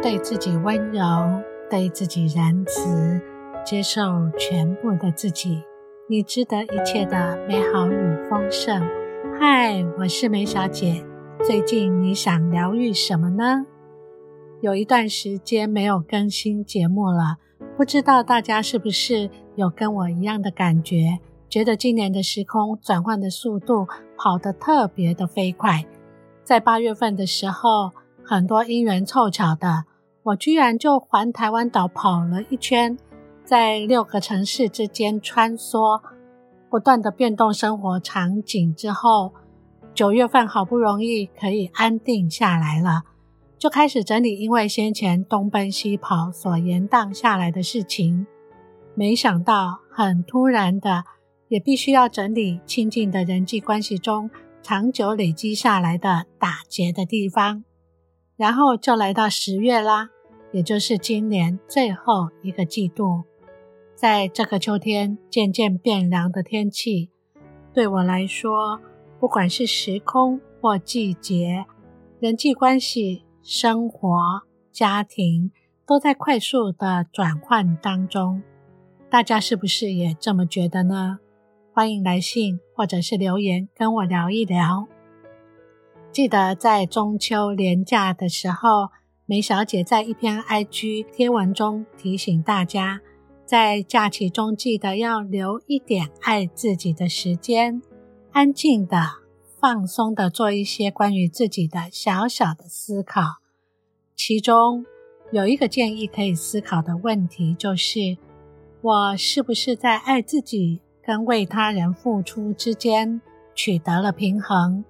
对自己温柔，对自己仁慈，接受全部的自己。你值得一切的美好与丰盛。嗨，我是梅小姐。最近你想疗愈什么呢？有一段时间没有更新节目了，不知道大家是不是有跟我一样的感觉？觉得今年的时空转换的速度跑得特别的飞快。在八月份的时候，很多因缘凑巧的，我居然就环台湾岛跑了一圈。在六个城市之间穿梭，不断的变动生活场景之后，九月份好不容易可以安定下来了，就开始整理因为先前东奔西跑所延宕下来的事情。没想到很突然的，也必须要整理亲近的人际关系中长久累积下来的打结的地方，然后就来到十月啦，也就是今年最后一个季度。在这个秋天渐渐变凉的天气，对我来说，不管是时空或季节，人际关系、生活、家庭，都在快速的转换当中。大家是不是也这么觉得呢？欢迎来信或者是留言跟我聊一聊。记得在中秋连假的时候，梅小姐在一篇 IG 贴文中提醒大家。在假期中，记得要留一点爱自己的时间，安静的、放松的做一些关于自己的小小的思考。其中有一个建议可以思考的问题，就是我是不是在爱自己跟为他人付出之间取得了平衡？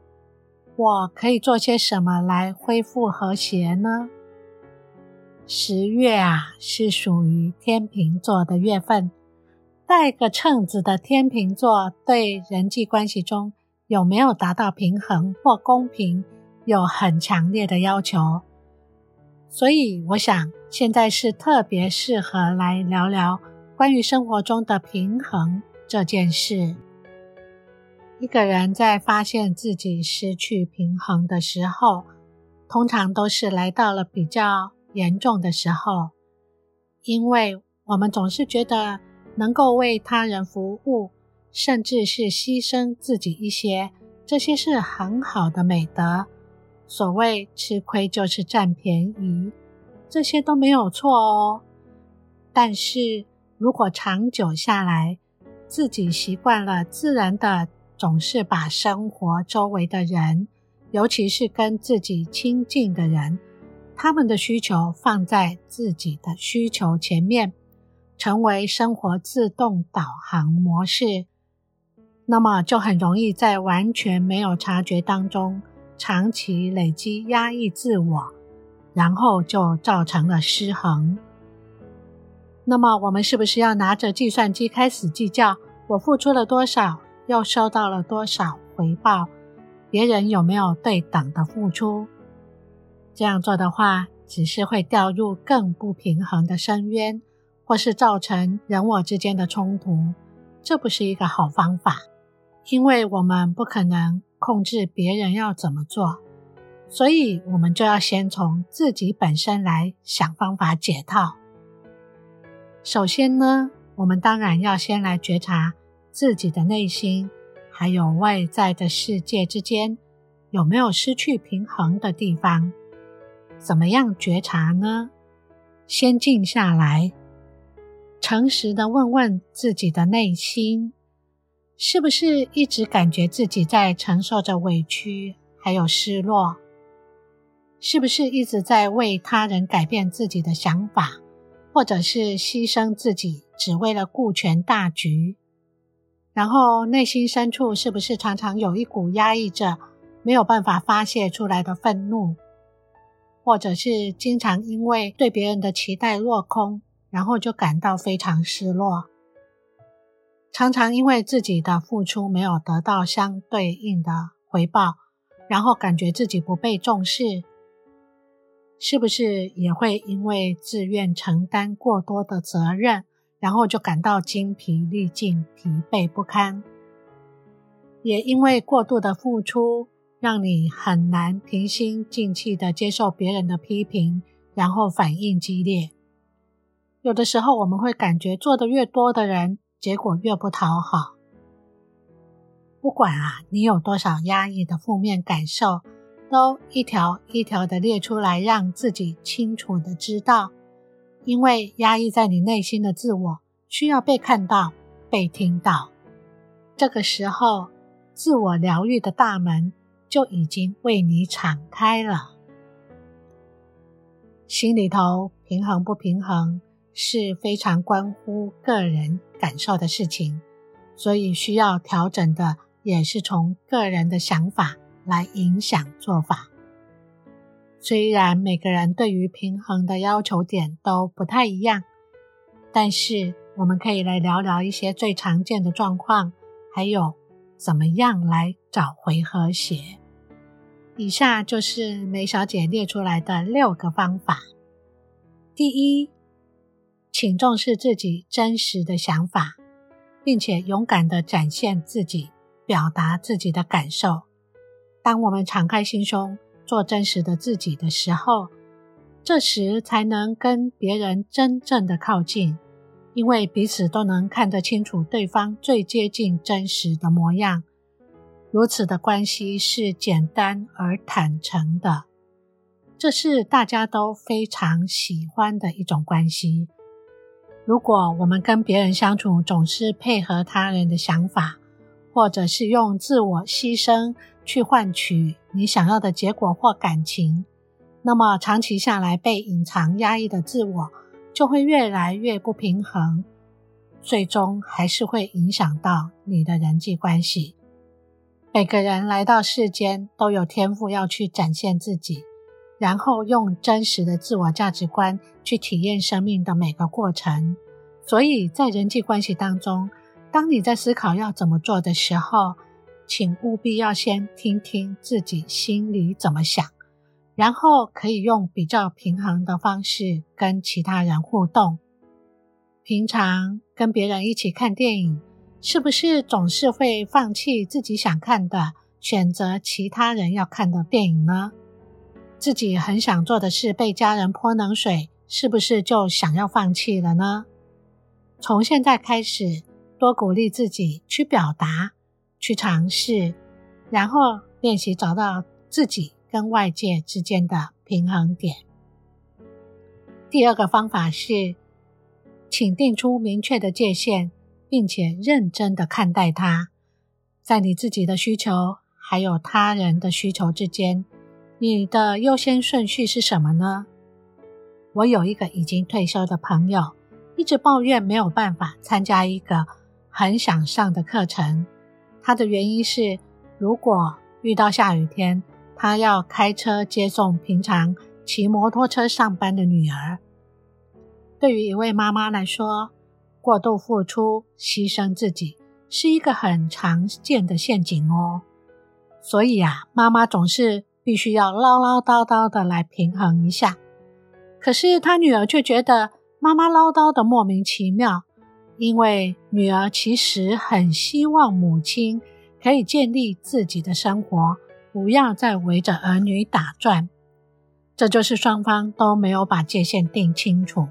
我可以做些什么来恢复和谐呢？十月啊，是属于天秤座的月份。带个秤子的天秤座，对人际关系中有没有达到平衡或公平，有很强烈的要求。所以，我想现在是特别适合来聊聊关于生活中的平衡这件事。一个人在发现自己失去平衡的时候，通常都是来到了比较严重的时候，因为我们总是觉得能够为他人服务，甚至是牺牲自己一些，这些是很好的美德。所谓吃亏就是占便宜，这些都没有错哦。但是如果长久下来，自己习惯了自然的总是把生活周围的人，尤其是跟自己亲近的人，他们的需求放在自己的需求前面，成为生活自动导航模式，那么就很容易在完全没有察觉当中，长期累积压抑自我，然后就造成了失衡。那么我们是不是要拿着计算机开始计较，我付出了多少，又收到了多少回报？别人有没有对等的付出？这样做的话，只是会掉入更不平衡的深渊，或是造成人我之间的冲突。这不是一个好方法，因为我们不可能控制别人要怎么做，所以我们就要先从自己本身来想方法解套。首先呢，我们当然要先来觉察自己的内心，还有外在的世界之间有没有失去平衡的地方。怎么样觉察呢？先静下来，诚实的问问自己的内心，是不是一直感觉自己在承受着委屈，还有失落？是不是一直在为他人改变自己的想法，或者是牺牲自己，只为了顾全大局？然后内心深处是不是常常有一股压抑着，没有办法发泄出来的愤怒？或者是经常因为对别人的期待落空，然后就感到非常失落。常常因为自己的付出没有得到相对应的回报，然后感觉自己不被重视。是不是也会因为自愿承担过多的责任，然后就感到精疲力尽、疲惫不堪？也因为过度的付出。让你很难平心静气地接受别人的批评，然后反应激烈。有的时候我们会感觉做的越多的人，结果越不讨好。不管啊，你有多少压抑的负面感受，都一条一条的列出来，让自己清楚的知道。因为压抑在你内心的自我，需要被看到、被听到。这个时候，自我疗愈的大门就已经为你敞开了。心里头平衡不平衡，是非常关乎个人感受的事情，所以需要调整的也是从个人的想法来影响做法。虽然每个人对于平衡的要求点都不太一样，但是我们可以来聊聊一些最常见的状况，还有怎么样来找回和谐。以下就是梅小姐列出来的六个方法。第一，请重视自己真实的想法，并且勇敢的展现自己，表达自己的感受。当我们敞开心胸，做真实的自己的时候，这时才能跟别人真正的靠近，因为彼此都能看得清楚对方最接近真实的模样。如此的关系是简单而坦诚的，这是大家都非常喜欢的一种关系。如果我们跟别人相处总是配合他人的想法，或者是用自我牺牲去换取你想要的结果或感情，那么长期下来，被隐藏压抑的自我就会越来越不平衡，最终还是会影响到你的人际关系。每个人来到世间都有天赋要去展现自己，然后用真实的自我价值观去体验生命的每个过程。所以在人际关系当中，当你在思考要怎么做的时候，请务必要先听听自己心里怎么想，然后可以用比较平衡的方式跟其他人互动。平常跟别人一起看电影，是不是总是会放弃自己想看的，选择其他人要看的电影呢？自己很想做的事被家人泼冷水，是不是就想要放弃了呢？从现在开始，多鼓励自己去表达。去尝试，然后练习找到自己跟外界之间的平衡点。第二个方法是，请定出明确的界限，并且认真的看待它。在你自己的需求还有他人的需求之间，你的优先顺序是什么呢？我有一个已经退休的朋友，一直抱怨没有办法参加一个很想上的课程。他的原因是，如果遇到下雨天，他要开车接送平常骑摩托车上班的女儿。对于一位妈妈来说，过度付出、牺牲自己是一个很常见的陷阱哦。所以啊，妈妈总是必须要唠唠叨叨的来平衡一下。可是他女儿却觉得妈妈唠叨的莫名其妙。因为女儿其实很希望母亲可以建立自己的生活，不要再围着儿女打转。这就是双方都没有把界限定清楚。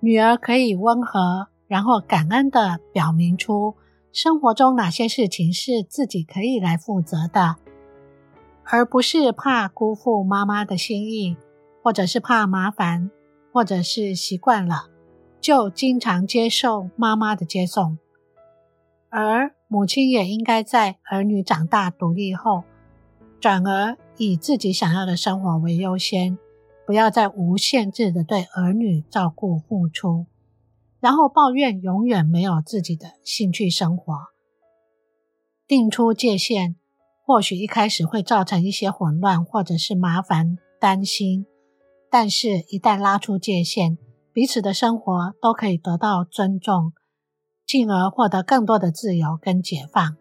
女儿可以温和，然后感恩地表明出生活中哪些事情是自己可以来负责的，而不是怕辜负妈妈的心意，或者是怕麻烦，或者是习惯了。就经常接受妈妈的接送，而母亲也应该在儿女长大独立后，转而以自己想要的生活为优先，不要再无限制的对儿女照顾付出，然后抱怨永远没有自己的兴趣生活。定出界限，或许一开始会造成一些混乱或者是麻烦、担心，但是一旦拉出界限，彼此的生活都可以得到尊重，进而获得更多的自由跟解放。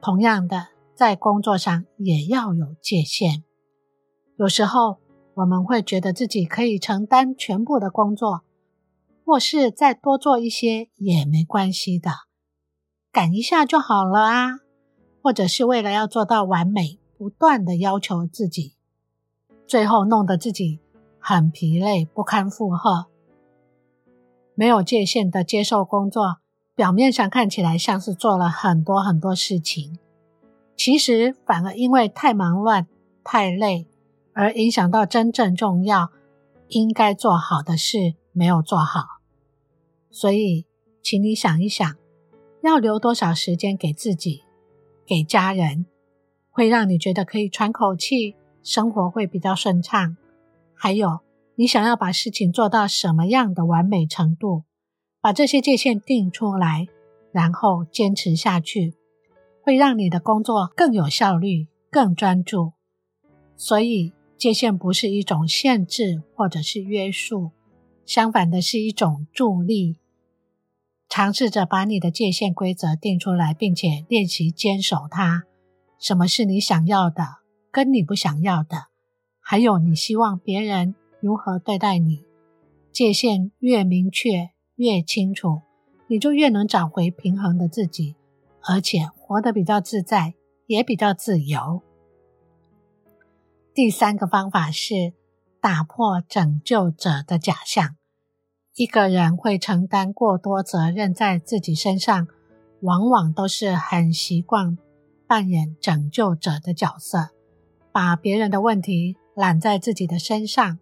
同样的，在工作上也要有界限。有时候我们会觉得自己可以承担全部的工作，或是再多做一些也没关系的，赶一下就好了啊。或者是为了要做到完美，不断的要求自己，最后弄得自己很疲累，不堪负荷。没有界限的接受工作，表面上看起来像是做了很多很多事情，其实反而因为太忙乱、太累，而影响到真正重要、应该做好的事没有做好。所以，请你想一想，要留多少时间给自己、给家人，会让你觉得可以喘口气，生活会比较顺畅。还有，你想要把事情做到什么样的完美程度？把这些界限定出来，然后坚持下去，会让你的工作更有效率、更专注。所以，界限不是一种限制或者是约束，相反的是一种助力。尝试着把你的界限规则定出来，并且练习坚守它。什么是你想要的，跟你不想要的，还有你希望别人如何对待你，界限越明确。越清楚，你就越能找回平衡的自己，而且活得比较自在，也比较自由。第三个方法是打破拯救者的假象。一个人会承担过多责任在自己身上，往往都是很习惯扮演拯救者的角色，把别人的问题揽在自己的身上。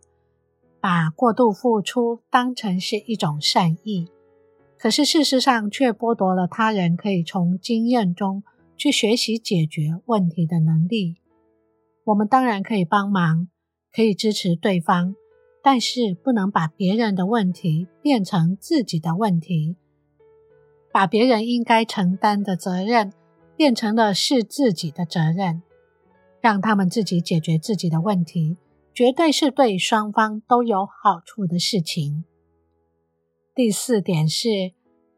把过度付出当成是一种善意，可是事实上却剥夺了他人可以从经验中去学习解决问题的能力。我们当然可以帮忙，可以支持对方，但是不能把别人的问题变成自己的问题，把别人应该承担的责任变成了是自己的责任，让他们自己解决自己的问题。绝对是对双方都有好处的事情。第四点是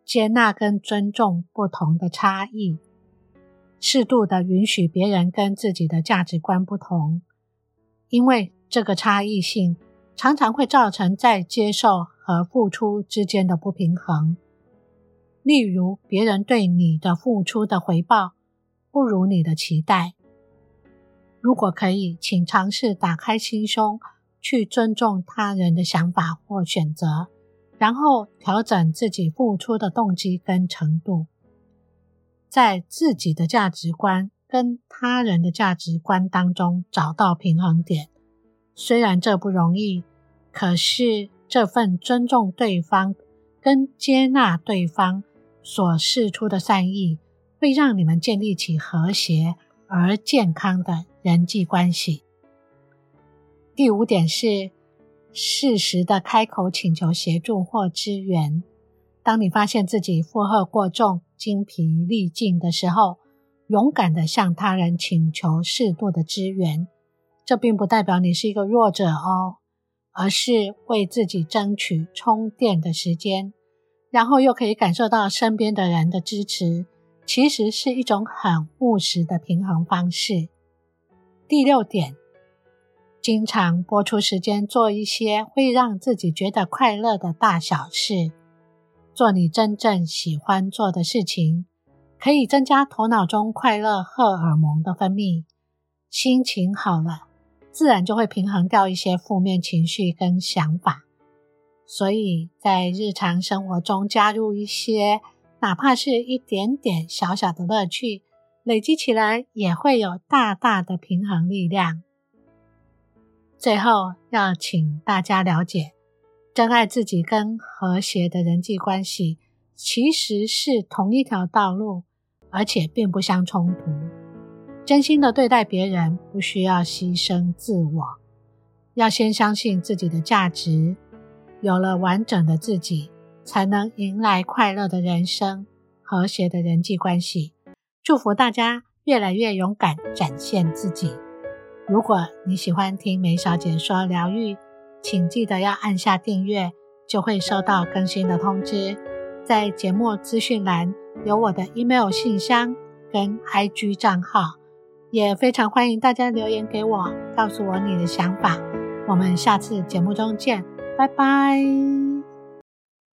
接纳跟尊重不同的差异，适度的允许别人跟自己的价值观不同，因为这个差异性常常会造成在接受和付出之间的不平衡。例如，别人对你的付出的回报不如你的期待。如果可以，请尝试打开心胸，去尊重他人的想法或选择，然后调整自己付出的动机跟程度，在自己的价值观跟他人的价值观当中找到平衡点。虽然这不容易，可是这份尊重对方跟接纳对方所示出的善意，会让你们建立起和谐而健康的人际关系。第五点是适时的开口请求协助或支援。当你发现自己负荷过重、精疲力尽的时候，勇敢的向他人请求适度的支援。这并不代表你是一个弱者哦，而是为自己争取充电的时间，然后又可以感受到身边的人的支持，其实是一种很务实的平衡方式。第六点，经常拨出时间做一些会让自己觉得快乐的大小事，做你真正喜欢做的事情，可以增加头脑中快乐荷尔蒙的分泌，心情好了，自然就会平衡掉一些负面情绪跟想法。所以在日常生活中加入一些，哪怕是一点点小小的乐趣。累积起来也会有大大的平衡力量。最后要请大家了解，珍爱自己跟和谐的人际关系其实是同一条道路，而且并不相冲突。真心的对待别人，不需要牺牲自我，要先相信自己的价值，有了完整的自己，才能迎来快乐的人生，和谐的人际关系。祝福大家越来越勇敢，展现自己。如果你喜欢听梅小姐说疗愈，请记得要按下订阅，就会收到更新的通知。在节目资讯栏有我的 email 信箱跟 IG 账号，也非常欢迎大家留言给我，告诉我你的想法。我们下次节目中见，拜拜。